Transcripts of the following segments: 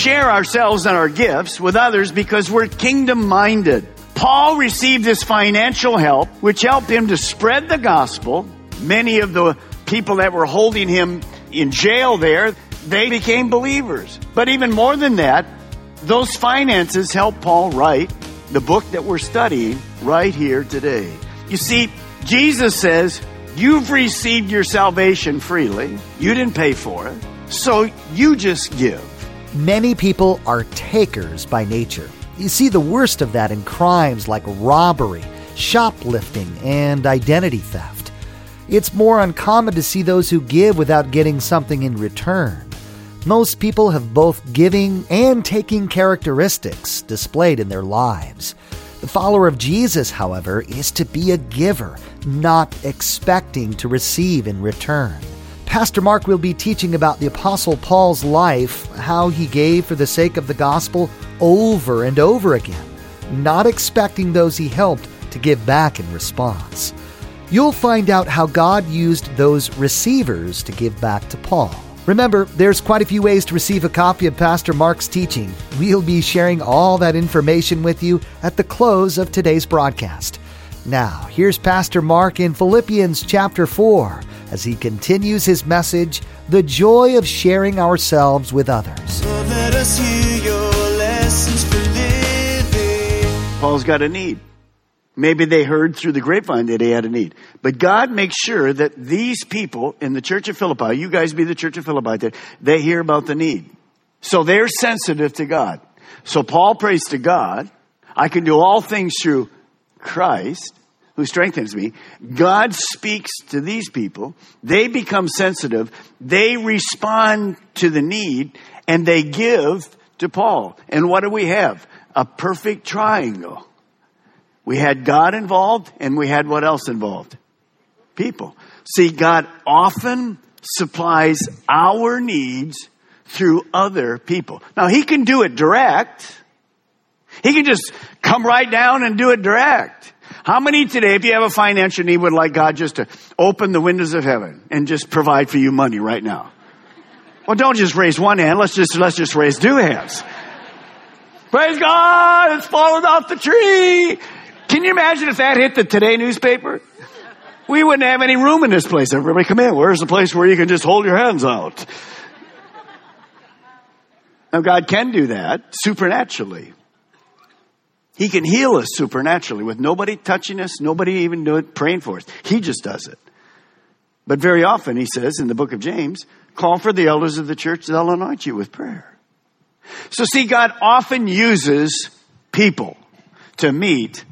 Share ourselves and our gifts with others because we're kingdom minded. Paul received this financial help, which helped him to spread the gospel. Many of the people that were holding him in jail there, they became believers. But even more than that, those finances helped Paul write the book that we're studying right here today. You see, Jesus says, You've received your salvation freely. You didn't pay for it. So you just give. Many people are takers by nature. You see the worst of that in crimes like robbery, shoplifting, and identity theft. It's more uncommon to see those who give without getting something in return. Most people have both giving and taking characteristics displayed in their lives. The follower of Jesus, however, is to be a giver, not expecting to receive in return. Pastor Mark will be teaching about the Apostle Paul's life, how he gave for the sake of the gospel over and over again, not expecting those he helped to give back in response. You'll find out how God used those receivers to give back to Paul. Remember, there's quite a few ways to receive a copy of Pastor Mark's teaching. We'll be sharing all that information with you at the close of today's broadcast. Now, here's Pastor Mark in Philippians chapter 4 as he continues his message, The Joy of Sharing Ourselves with Others. Paul's got a need. Maybe they heard through the grapevine that he had a need. But God makes sure that these people in the church of Philippi, you guys be the church of Philippi, they hear about the need. So they're sensitive to God. So Paul prays to God, I can do all things through Christ who strengthens me. God speaks to these people. They become sensitive. They respond to the need and they give to Paul. And what do we have? A perfect triangle. We had God involved and we had what else involved? People. See, God often supplies our needs through other people. Now, He can do it direct. He can just come right down and do it direct. How many today, if you have a financial need, would like God just to open the windows of heaven and just provide for you money right now? Well, don't just raise one hand. Let's just, let's just raise two hands. Praise God! It's fallen off the tree! Can you imagine if that hit the Today newspaper? We wouldn't have any room in this place. Everybody come in. Where's the place where you can just hold your hands out? Now God can do that supernaturally. He can heal us supernaturally with nobody touching us, nobody even doing praying for us. He just does it. But very often, he says in the book of James, call for the elders of the church, they'll anoint you with prayer. So see, God often uses people to meet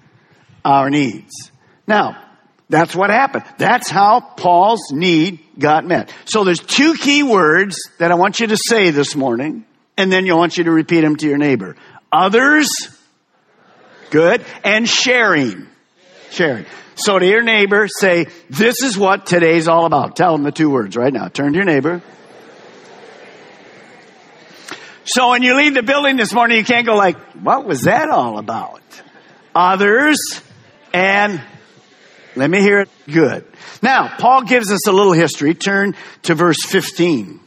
our needs. Now, that's what happened. That's how Paul's need got met. So there's two key words that I want you to say this morning, and then I want you to repeat them to your neighbor. Others, good, and sharing. Sharing. So to your neighbor, say, this is what today's all about. Tell them the two words right now. Turn to your neighbor. So when you leave the building this morning, you can't go like, what was that all about? Others and let me hear it good. Now, Paul gives us a little history. Turn to verse 15.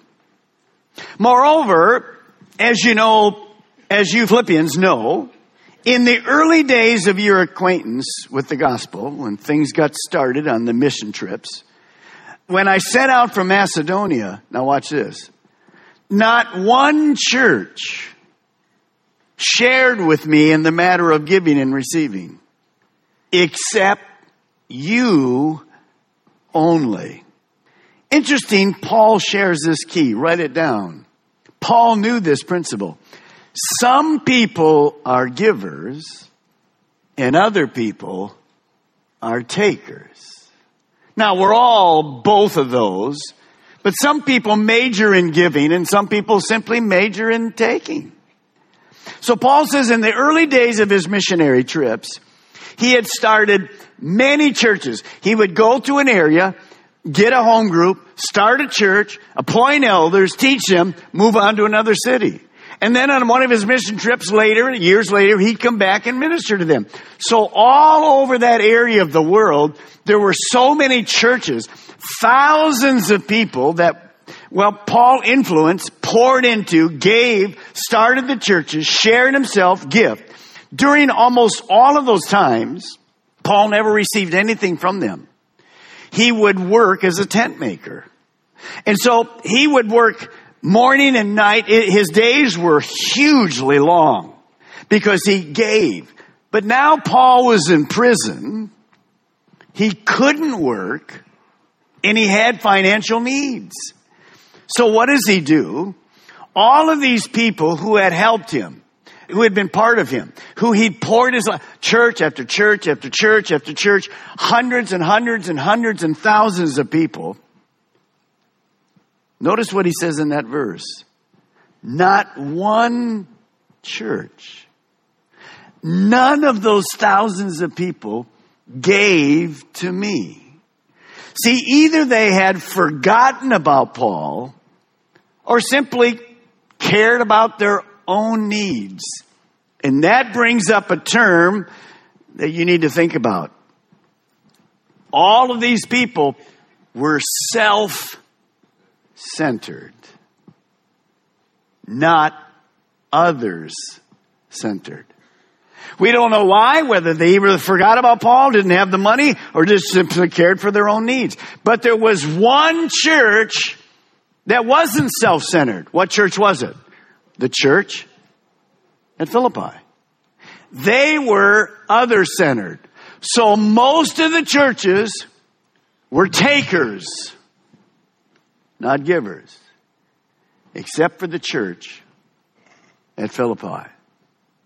Moreover, as you know, as you Philippians know, in the early days of your acquaintance with the gospel, when things got started on the mission trips, when I set out from Macedonia, now watch this, not one church shared with me in the matter of giving and receiving, except you only. Interesting, Paul shares this key. Write it down. Paul knew this principle. Some people are givers and other people are takers. Now we're all both of those, but some people major in giving and some people simply major in taking. So Paul says in the early days of his missionary trips, he had started many churches. He would go to an area, get a home group, start a church, appoint elders, teach them, move on to another city. And then on one of his mission trips later, years later, he'd come back and minister to them. So all over that area of the world, there were so many churches, thousands of people that, well, Paul influenced, poured into, gave, started the churches, shared himself, gift. During almost all of those times, Paul never received anything from them. He would work as a tent maker. And so he would work morning and night. His days were hugely long because he gave. But now Paul was in prison. He couldn't work and he had financial needs. So what does he do? All of these people who had helped him, who had been part of him, who he poured his life, church after church after church after church, hundreds and hundreds and hundreds and thousands of people, Notice what he says in that verse. Not one church. None of those thousands of people gave to me. See, either they had forgotten about Paul or simply cared about their own needs. And that brings up a term that you need to think about. All of these people were self centered, not others centered. We don't know why, whether they either forgot about Paul, didn't have the money, or just simply cared for their own needs. But there was one church that wasn't self-centered. What church was it? The church at Philippi. They were other-centered. So most of the churches were takers not givers, except for the church at Philippi.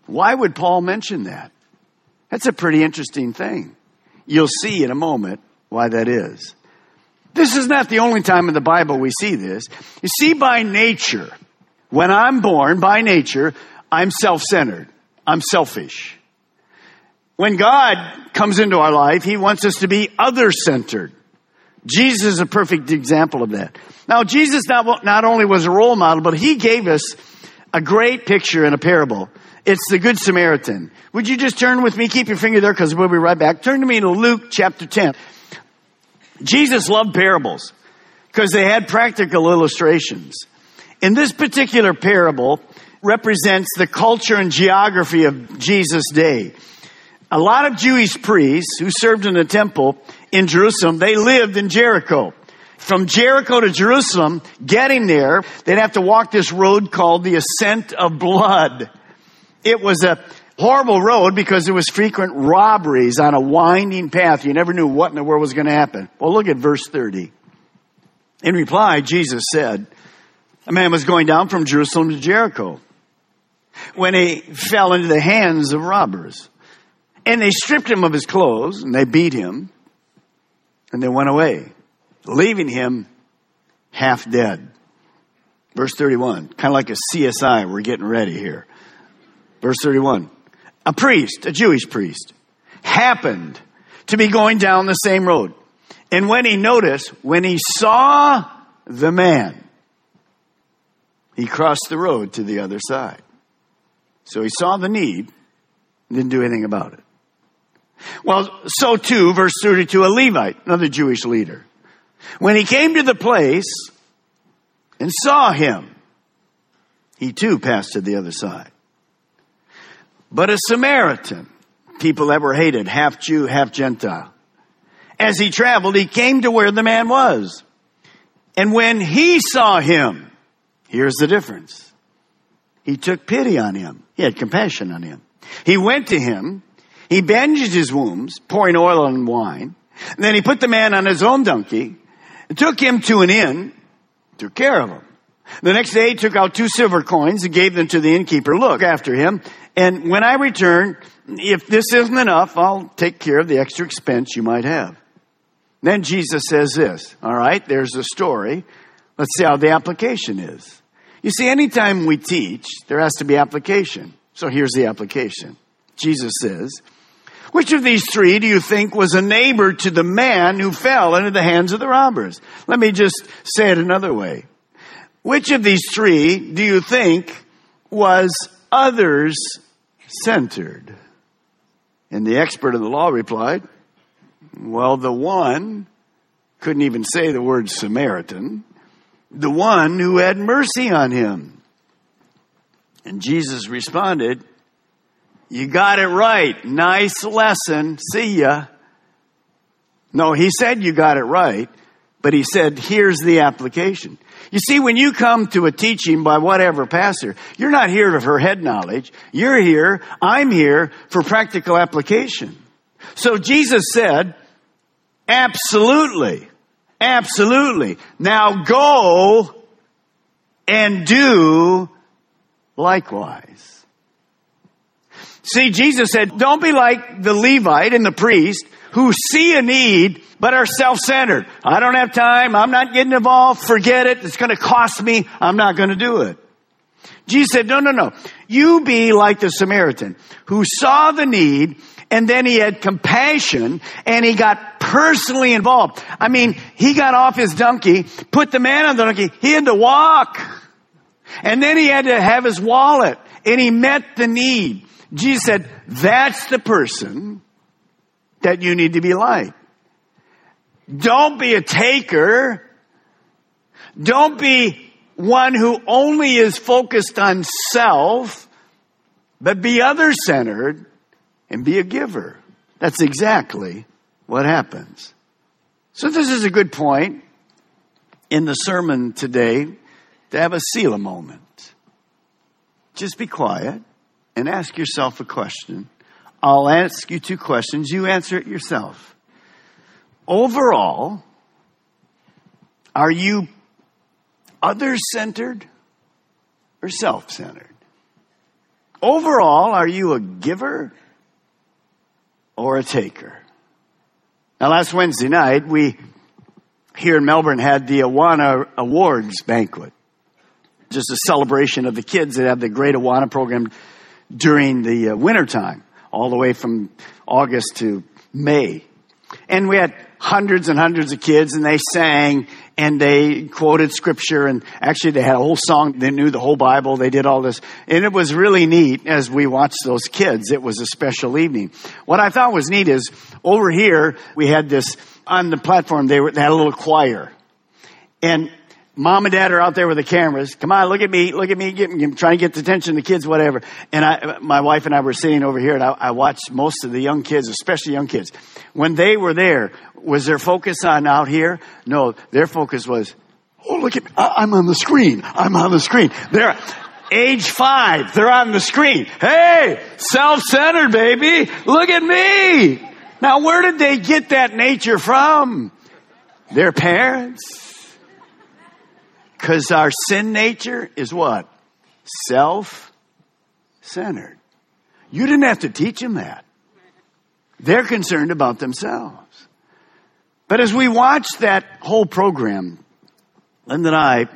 Why would Paul mention that? That's a pretty interesting thing. You'll see in a moment why that is. This is not the only time in the Bible we see this. You see, by nature, when I'm born, by nature, I'm self-centered. I'm selfish. When God comes into our life, He wants us to be other-centered. Jesus is a perfect example of that. Now, Jesus not, not only was a role model, but he gave us a great picture in a parable. It's the Good Samaritan. Would you just turn with me? Keep your finger there because we'll be right back. Turn to me to Luke chapter 10. Jesus loved parables because they had practical illustrations. In this particular parable represents the culture and geography of Jesus' day. A lot of Jewish priests who served in the temple in Jerusalem, they lived in Jericho. From Jericho to Jerusalem, getting there, they'd have to walk this road called the Ascent of Blood. It was a horrible road because there was frequent robberies on a winding path. You never knew what in the world was going to happen. Well, look at verse 30. In reply, Jesus said, a man was going down from Jerusalem to Jericho when he fell into the hands of robbers. And they stripped him of his clothes and they beat him and they went away, leaving him half dead. Verse 31, kind of like a CSI, we're getting ready here. Verse 31, a priest, a Jewish priest, happened to be going down the same road. And when he noticed, when he saw the man, he crossed the road to the other side. So he saw the need, didn't do anything about it. Well, so too, verse 32, a Levite, another Jewish leader. When he came to the place and saw him, he too passed to the other side. But a Samaritan, people that were hated, half Jew, half Gentile, as he traveled, he came to where the man was. And when he saw him, here's the difference. He took pity on him. He had compassion on him. He went to him he bandaged his wounds, pouring oil and wine. And then he put the man on his own donkey, and took him to an inn, took care of him. The next day he took out two silver coins and gave them to the innkeeper. Look after him. And when I return, if this isn't enough, I'll take care of the extra expense you might have. Then Jesus says this. All right, there's a story. Let's see how the application is. You see, anytime we teach, there has to be application. So here's the application. Jesus says, which of these three do you think was a neighbor to the man who fell into the hands of the robbers? Let me just say it another way. Which of these three do you think was others centered? And the expert of the law replied, Well, the one couldn't even say the word Samaritan, the one who had mercy on him. And Jesus responded, You got it right. Nice lesson. See ya. No, he said you got it right, but he said, Here's the application. You see, when you come to a teaching by whatever pastor, you're not here for head knowledge. You're here, I'm here for practical application. So Jesus said, absolutely, absolutely. Now go and do likewise. See, Jesus said, don't be like the Levite and the priest who see a need but are self-centered. I don't have time. I'm not getting involved. Forget it. It's going to cost me. I'm not going to do it. Jesus said, no, no, no. You be like the Samaritan who saw the need and then he had compassion and he got personally involved. I mean, he got off his donkey, put the man on the donkey. He had to walk. And then he had to have his wallet and he met the need. Jesus said, that's the person that you need to be like. Don't be a taker. Don't be one who only is focused on self, but be other centered and be a giver. That's exactly what happens. So this is a good point in the sermon today to have a Selah moment. Just be quiet and ask yourself a question. I'll ask you two questions. You answer it yourself. Overall, are you other centered or self centered? Overall, are you a giver or a taker? Now, last Wednesday night, we here in Melbourne had the Awana Awards banquet. Just a celebration of the kids that have the Great Awana program during the uh, wintertime, all the way from August to May. And we had hundreds and hundreds of kids and they sang and they quoted scripture and actually they had a whole song. They knew the whole Bible. They did all this and it was really neat as we watched those kids. It was a special evening. What I thought was neat is over here we had this on the platform. They, were, they had a little choir and mom and dad are out there with the cameras. Come on, look at me, look at me, get, trying to get the attention of the kids, whatever. And I, my wife and I were sitting over here and I, I watched most of the young kids, especially young kids. When they were there, was their focus on out here? No, their focus was, oh, look at me. I'm on the screen. I'm on the screen. They're age five. They're on the screen. Hey, self-centered, baby. Look at me. Now, where did they get that nature from? Their parents? Because our sin nature is what? Self centered. You didn't have to teach them that. They're concerned about themselves. But as we watched that whole program, Linda and I,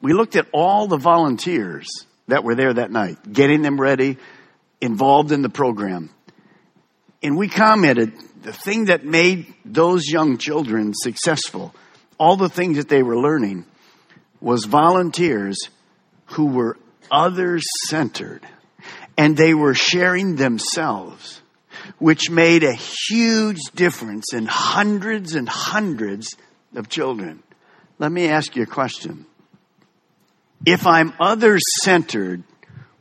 we looked at all the volunteers that were there that night, getting them ready, involved in the program. And we commented the thing that made those young children successful all the things that they were learning was volunteers who were others centered and they were sharing themselves, which made a huge difference in hundreds and hundreds of children. Let me ask you a question. If I'm others centered,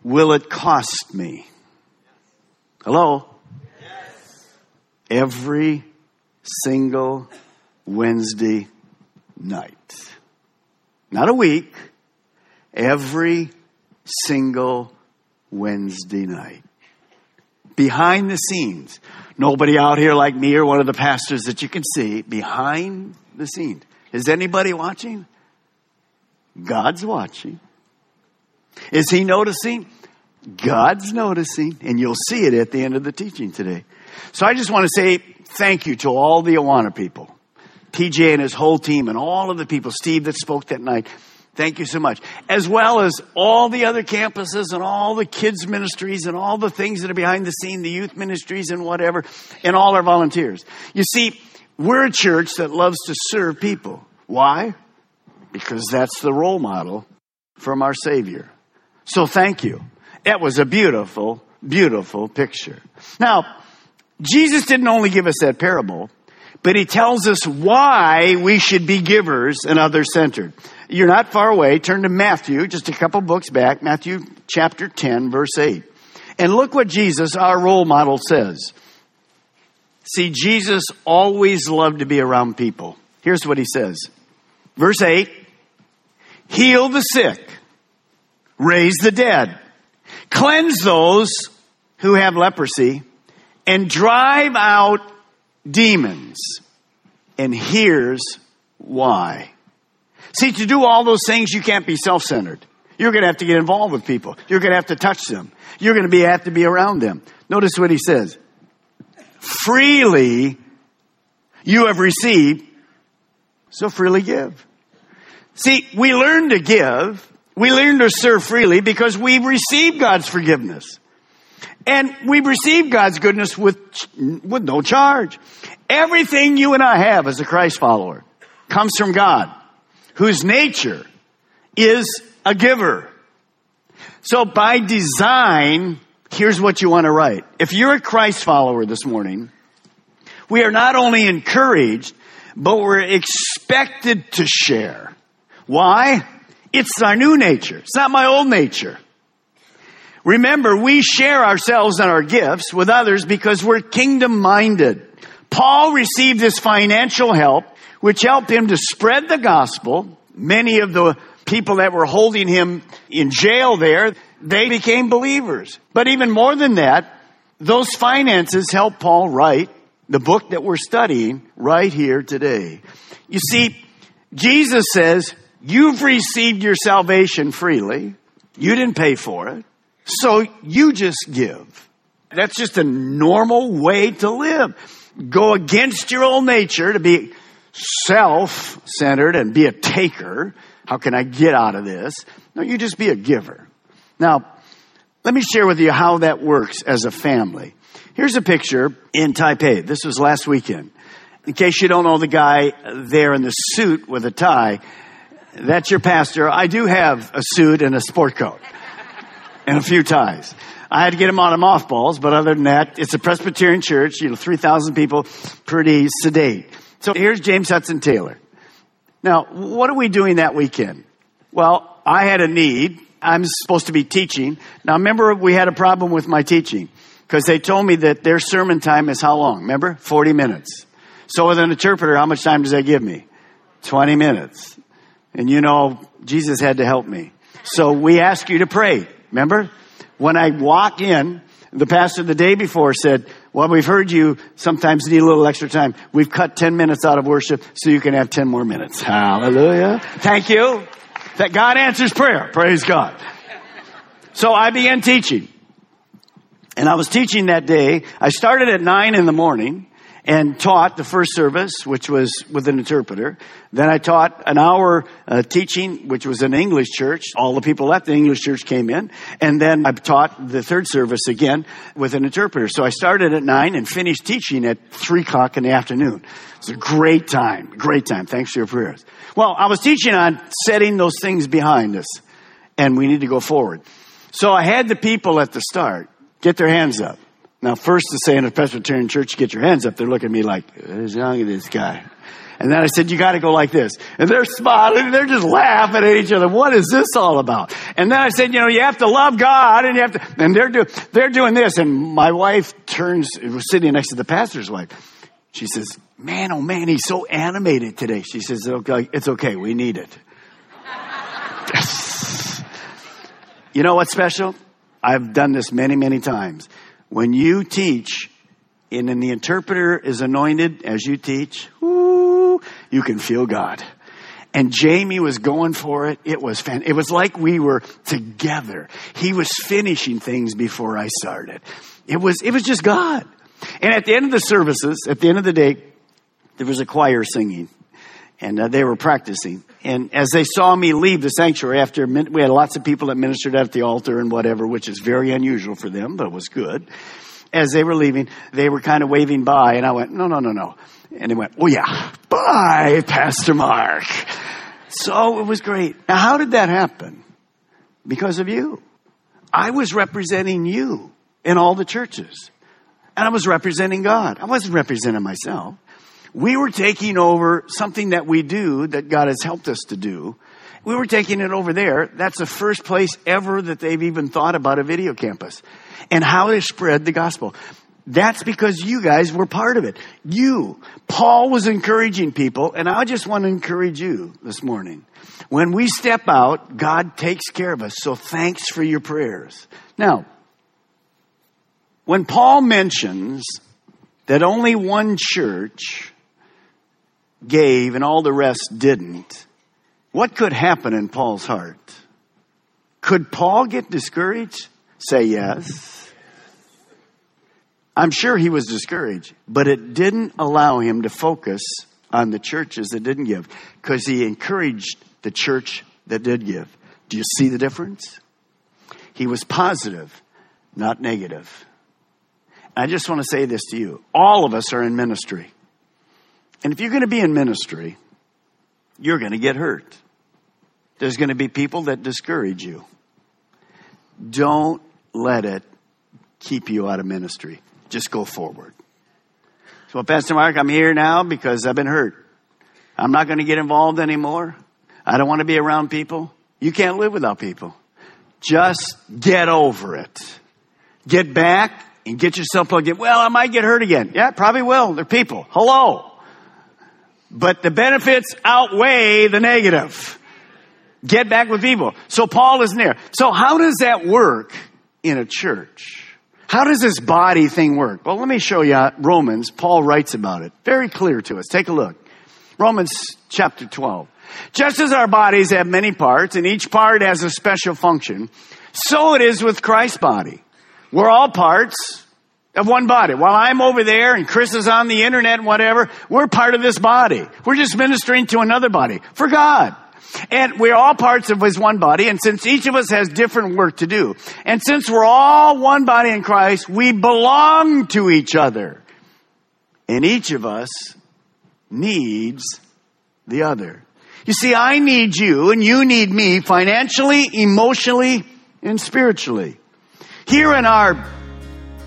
will it cost me? Hello? Yes. Every single Wednesday night. Not a week, every single Wednesday night. Behind the scenes. Nobody out here like me or one of the pastors that you can see behind the scenes. Is anybody watching? God's watching. Is he noticing? God's noticing, and you'll see it at the end of the teaching today. So I just want to say thank you to all the Awana people, PJ and his whole team, and all of the people, Steve that spoke that night. Thank you so much. As well as all the other campuses and all the kids ministries and all the things that are behind the scene, the youth ministries and whatever, and all our volunteers. You see, we're a church that loves to serve people. Why? Because that's the role model from our Savior. So thank you. That was a beautiful, beautiful picture. Now, Jesus didn't only give us that parable, but he tells us why we should be givers and other centered. You're not far away. Turn to Matthew, just a couple books back, Matthew chapter 10, verse 8. And look what Jesus, our role model, says. See, Jesus always loved to be around people. Here's what he says. Verse 8 Heal the sick, raise the dead, cleanse those who have leprosy, and drive out demons. And here's why. See, to do all those things, you can't be self centered. You're going to have to get involved with people. You're going to have to touch them. You're going to be, have to be around them. Notice what he says. Freely you have received, so freely give. See, we learn to give, we learn to serve freely because we've received God's forgiveness. And we've received God's goodness with, with no charge. Everything you and I have as a Christ follower comes from God, whose nature is a giver. So by design, here's what you want to write. If you're a Christ follower this morning, we are not only encouraged, but we're expected to share. Why? It's our new nature. It's not my old nature. Remember, we share ourselves and our gifts with others because we're kingdom minded. Paul received this financial help, which helped him to spread the gospel. Many of the people that were holding him in jail there, they became believers. But even more than that, those finances helped Paul write the book that we're studying right here today. You see, Jesus says, you've received your salvation freely. You didn't pay for it. So you just give. That's just a normal way to live. Go against your old nature to be self-centered and be a taker. How can I get out of this? No, you just be a giver. Now, let me share with you how that works as a family. Here's a picture in Taipei. This was last weekend. In case you don't know the guy there in the suit with a tie, that's your pastor. I do have a suit and a sport coat and a few ties. I had to get him on a mothballs, but other than that, it's a Presbyterian church, you know, 3,000 people, pretty sedate. So here's James Hudson Taylor. Now, what are we doing that weekend? Well, I had a need. I'm supposed to be teaching. Now remember, we had a problem with my teaching because they told me that their sermon time is how long? Remember? 40 minutes. So with an interpreter, how much time does that give me? 20 minutes. And you know, Jesus had to help me. So we ask you to pray. Remember? When I walk in, the pastor the day before said, well, we've heard you sometimes need a little extra time. We've cut 10 minutes out of worship so you can have 10 more minutes. Hallelujah. Thank you. That God answers prayer. Praise God. So I began teaching. And I was teaching that day. I started at nine in the morning and taught the first service, which was with an interpreter. Then I taught an hour uh, teaching, which was an English church. All the people left the English church came in. And then I taught the third service again with an interpreter. So I started at nine and finished teaching at three o'clock in the afternoon. It's a great time, great time. Thanks for your prayers. Well, I was teaching on setting those things behind us and we need to go forward. So I had the people at the start get their hands up. Now, first to say in a Presbyterian church, get your hands up, they're looking at me like, who's young at this guy? And then I said, you gotta go like this. And they're smiling, they're just laughing at each other. What is this all about? And then I said, you know, you have to love God and you have to, and they're doing, they're doing this. And my wife turns, was sitting next to the pastor's wife. She says, man, oh man, he's so animated today. She says, okay, it's okay. We need it. you know what's special? I've done this many, many times. When you teach, and then the interpreter is anointed as you teach, you can feel God. and Jamie was going for it. It was fan- it was like we were together. He was finishing things before I started. It was it was just God. And at the end of the services, at the end of the day, there was a choir singing, and uh, they were practicing. And as they saw me leave the sanctuary after we had lots of people that ministered at the altar and whatever, which is very unusual for them, but it was good. As they were leaving, they were kind of waving by, and I went, "No, no, no, no." And they went, Oh yeah, bye, Pastor Mark. So it was great. Now, how did that happen? Because of you. I was representing you in all the churches. And I was representing God. I wasn't representing myself. We were taking over something that we do that God has helped us to do. We were taking it over there. That's the first place ever that they've even thought about a video campus and how to spread the gospel. That's because you guys were part of it. You. Paul was encouraging people, and I just want to encourage you this morning. When we step out, God takes care of us. So thanks for your prayers. Now, when Paul mentions that only one church gave and all the rest didn't, what could happen in Paul's heart? Could Paul get discouraged? Say yes. I'm sure he was discouraged, but it didn't allow him to focus on the churches that didn't give because he encouraged the church that did give. Do you see the difference? He was positive, not negative. I just want to say this to you. All of us are in ministry. And if you're going to be in ministry, you're going to get hurt. There's going to be people that discourage you. Don't let it keep you out of ministry. Just go forward. So, well, Pastor Mark, I'm here now because I've been hurt. I'm not going to get involved anymore. I don't want to be around people. You can't live without people. Just get over it. Get back and get yourself plugged in. Well, I might get hurt again. Yeah, probably will. They're people. Hello. But the benefits outweigh the negative. Get back with people. So Paul isn't there. So how does that work in a church? How does this body thing work? Well, let me show you Romans. Paul writes about it. Very clear to us. Take a look. Romans chapter 12. Just as our bodies have many parts and each part has a special function, so it is with Christ's body. We're all parts of one body. While I'm over there and Chris is on the internet and whatever, we're part of this body. We're just ministering to another body for God. And we're all parts of his one body, and since each of us has different work to do, and since we're all one body in Christ, we belong to each other. And each of us needs the other. You see, I need you and you need me financially, emotionally, and spiritually. Here in our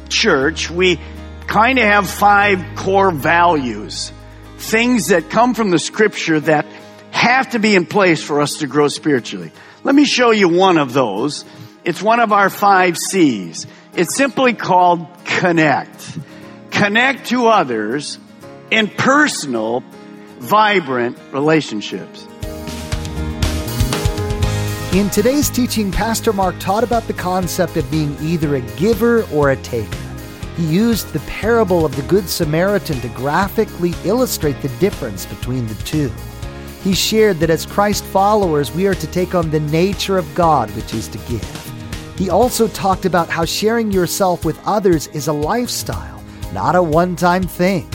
church, we kind of have five core values. Things that come from the scripture that have to be in place for us to grow spiritually. Let me show you one of those. It's one of our five C's. It's simply called connect. Connect to others in personal, vibrant relationships. In today's teaching, Pastor Mark taught about the concept of being either a giver or a taker. He used the parable of the Good Samaritan to graphically illustrate the difference between the two. He shared that as Christ followers, we are to take on the nature of God, which is to give. He also talked about how sharing yourself with others is a lifestyle, not a one time thing.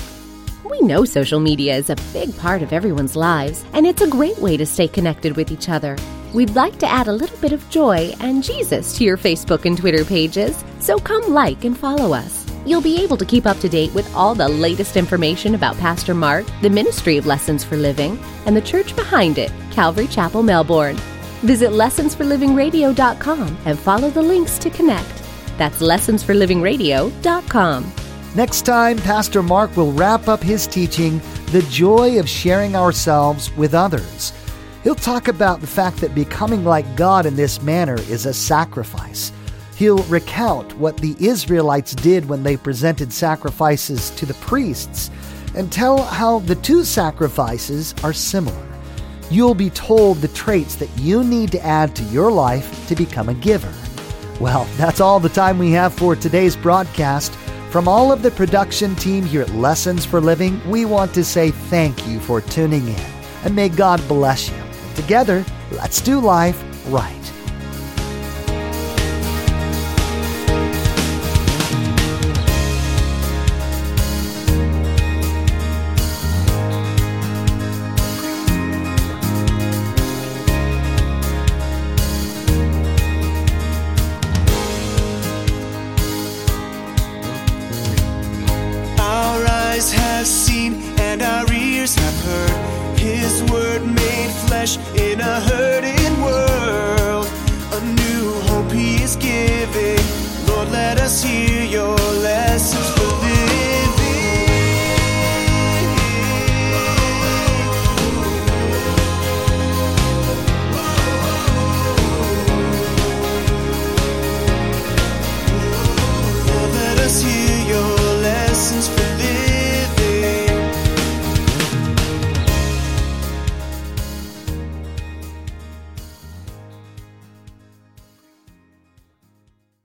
We know social media is a big part of everyone's lives, and it's a great way to stay connected with each other. We'd like to add a little bit of joy and Jesus to your Facebook and Twitter pages, so come like and follow us. You'll be able to keep up to date with all the latest information about Pastor Mark, the Ministry of Lessons for Living, and the church behind it, Calvary Chapel, Melbourne. Visit lessonsforlivingradio.com and follow the links to connect. That's lessonsforlivingradio.com. Next time, Pastor Mark will wrap up his teaching, The Joy of Sharing Ourselves with Others. He'll talk about the fact that becoming like God in this manner is a sacrifice. He'll recount what the Israelites did when they presented sacrifices to the priests and tell how the two sacrifices are similar. You'll be told the traits that you need to add to your life to become a giver. Well, that's all the time we have for today's broadcast. From all of the production team here at Lessons for Living, we want to say thank you for tuning in, and may God bless you. Together, let's do life right. In a hurting